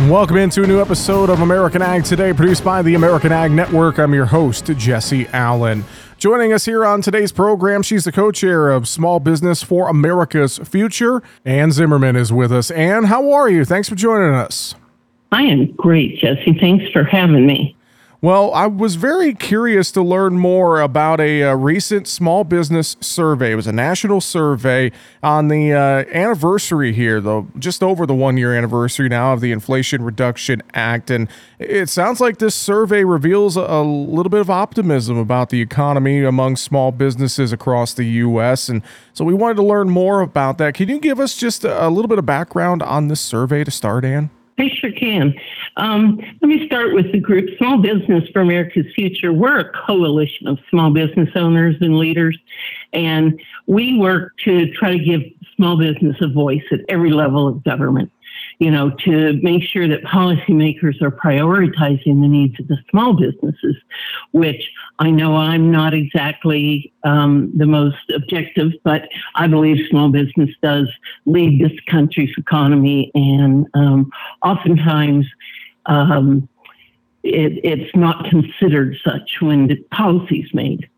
Welcome into a new episode of American Ag Today, produced by the American Ag Network. I'm your host, Jesse Allen. Joining us here on today's program, she's the co chair of Small Business for America's Future. Ann Zimmerman is with us. Ann, how are you? Thanks for joining us. I am great, Jesse. Thanks for having me. Well, I was very curious to learn more about a, a, uh, recent small business survey. It was a national survey on the uh, anniversary here, though, just over the one year anniversary now of the Inflation Reduction Act. And it sounds like this survey reveals a, little bit of optimism about the economy among small businesses across the U.S. And so we wanted to learn more about that. Can you give us just a, a little bit of background on this survey to start, Ann? I sure can. Um, let me start with the group Small Business for America's Future. We're a coalition of small business owners and leaders, and we work to try to give small business a voice at every level of government you know, to make sure that policymakers are prioritizing the needs of the small businesses, which I know I'm not exactly um, the most objective, but I believe small business does lead this country's economy, and um, oftentimes um, it, it's not considered such when the policy's made.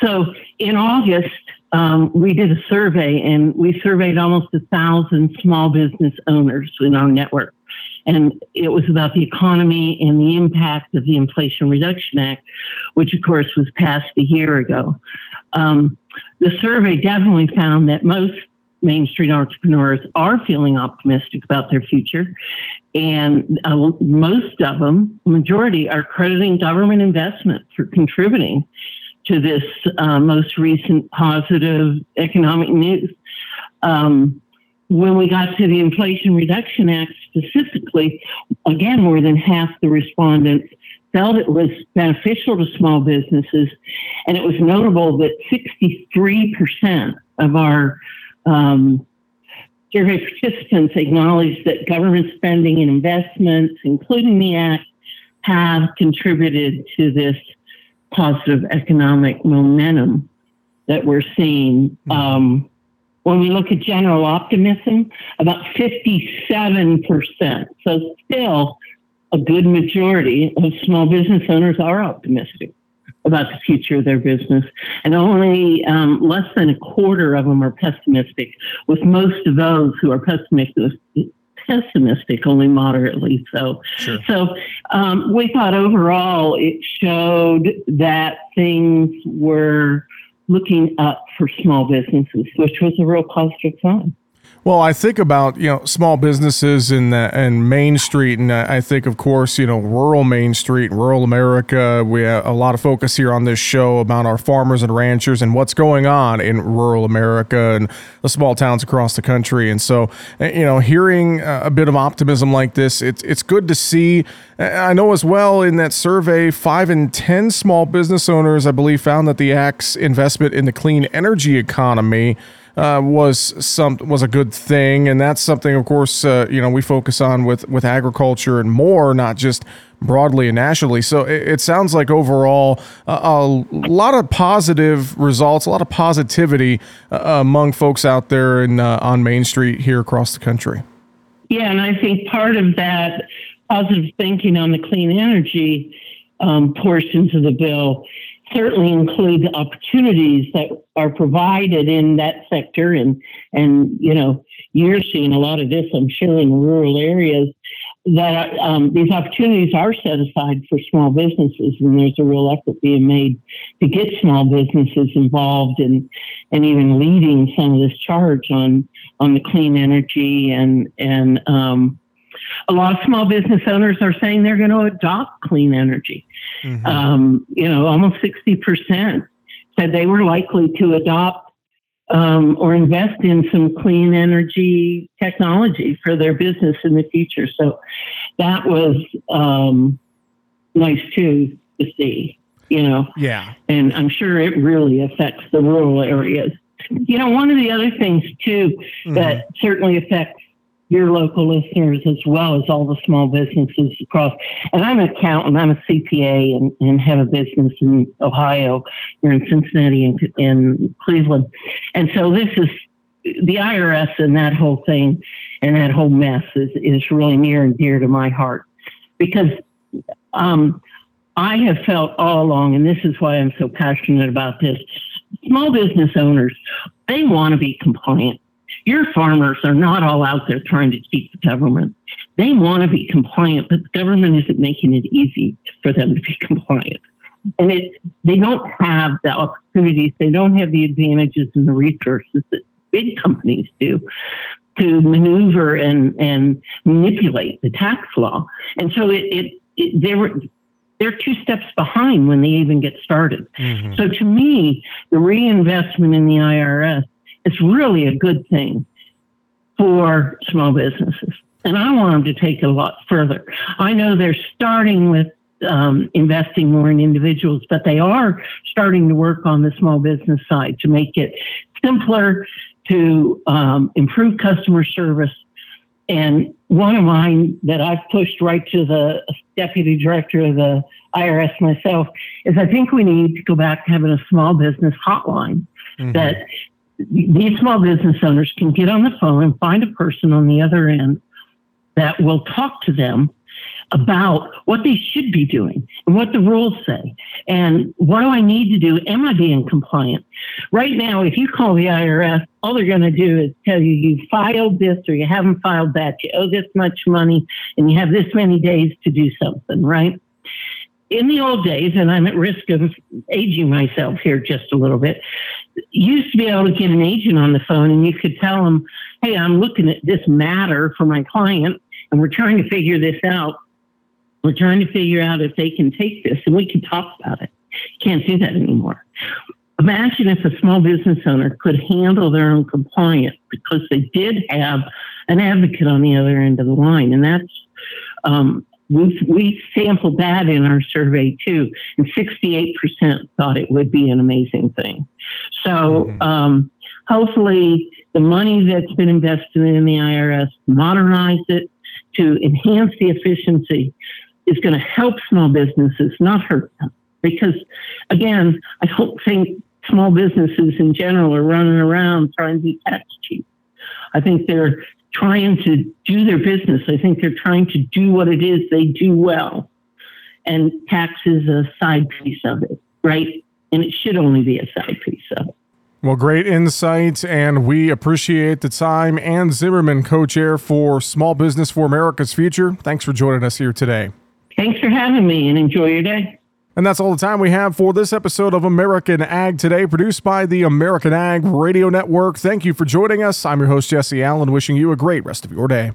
So in August, um, we did a survey and we surveyed almost a thousand small business owners in our network. And it was about the economy and the impact of the Inflation Reduction Act, which of course was passed a year ago. Um, the survey definitely found that most Main Street entrepreneurs are feeling optimistic about their future. And uh, most of them, majority, are crediting government investment for contributing to this uh, most recent positive economic news. Um, when we got to the Inflation Reduction Act specifically, again, more than half the respondents felt it was beneficial to small businesses. And it was notable that 63% of our um, survey participants acknowledged that government spending and investments, including the Act, have contributed to this positive economic momentum that we're seeing. Mm-hmm. Um, when we look at general optimism, about 57%. So still a good majority of small business owners are optimistic about the future of their business. And only um, less than a quarter of them are pessimistic, with most of those who are pessimistic pessimistic, only moderately so. Sure. So um, we thought overall it showed that things were looking up for small businesses, which was a real positive sign. Well, I think about you know small businesses and uh, and Main Street, and I think of course you know rural Main Street, rural America. We have a lot of focus here on this show about our farmers and ranchers and what's going on in rural America and the small towns across the country. And so uh, you know, hearing a bit of optimism like this, it's it's good to see. I know as well in that survey, five in ten small business owners, I believe, found that the Act's investment in the clean energy economy uh, was some was a good thing, and that's something, of course, uh, you know we focus on with with agriculture and more, not just broadly and nationally. So it, it sounds like overall uh, a lot of positive results, a lot of positivity uh, among folks out there in, uh, on Main Street here across the country. Yeah, and I think part of that positive thinking on the clean energy um, portions of the bill certainly include the opportunities that are provided in that sector. And and you know you're seeing a lot of this i'm sure in rural areas that um, these opportunities are set aside for small businesses and there's a real effort being made to get small businesses involved and and even leading some of this charge on on the clean energy and and um, a lot of small business owners are saying they're going to adopt clean energy. Mm-hmm. Um, you know, almost 60% said they were likely to adopt um, or invest in some clean energy technology for their business in the future. So that was um, nice too to see, you know. Yeah. And I'm sure it really affects the rural areas. You know, one of the other things too mm-hmm. that certainly affects your local listeners as well as all the small businesses across. And I'm an accountant, I'm a CPA and, and have a business in Ohio. We're in Cincinnati and in Cleveland. And so this is the IRS and that whole thing and that whole mess is, is really near and dear to my heart because um, I have felt all along, and this is why I'm so passionate about this. Small business owners, they want to be compliant. Your farmers are not all out there trying to cheat the government. They want to be compliant, but the government isn't making it easy for them to be compliant. And it, they don't have the opportunities, they don't have the advantages and the resources that big companies do to maneuver and, and manipulate the tax law. And so it, it, it they were they're two steps behind when they even get started. Mm-hmm. So to me, the reinvestment in the IRS is really a good thing for small businesses. And I want them to take it a lot further. I know they're starting with um, investing more in individuals, but they are starting to work on the small business side to make it simpler, to um, improve customer service. And one of mine that I've pushed right to the deputy director of the IRS myself is I think we need to go back to having a small business hotline mm-hmm. that these small business owners can get on the phone and find a person on the other end that will talk to them about what they should be doing and what the rules say and what do I need to do? Am I being compliant? Right now, if you call the IRS, all they're going to do is tell you you filed this or you haven't filed that, you owe this much money, and you have this many days to do something, right? In the old days, and I'm at risk of aging myself here just a little bit, used to be able to get an agent on the phone and you could tell them, hey, I'm looking at this matter for my client and we're trying to figure this out we're trying to figure out if they can take this and we can talk about it. Can't do that anymore. Imagine if a small business owner could handle their own compliance because they did have an advocate on the other end of the line. And that's, um, we, we sampled that in our survey too, and 68% thought it would be an amazing thing. So mm-hmm. um, hopefully, the money that's been invested in the IRS, modernize it to enhance the efficiency is going to help small businesses, not hurt them. Because again, I don't think small businesses in general are running around trying to be tax cheap. I think they're trying to do their business. I think they're trying to do what it is they do well. And tax is a side piece of it, right? And it should only be a side piece of it. Well, great insights, and we appreciate the time. Ann Zimmerman, co chair for Small Business for America's Future. Thanks for joining us here today. Thanks for having me and enjoy your day. And that's all the time we have for this episode of American Ag Today, produced by the American Ag Radio Network. Thank you for joining us. I'm your host, Jesse Allen, wishing you a great rest of your day.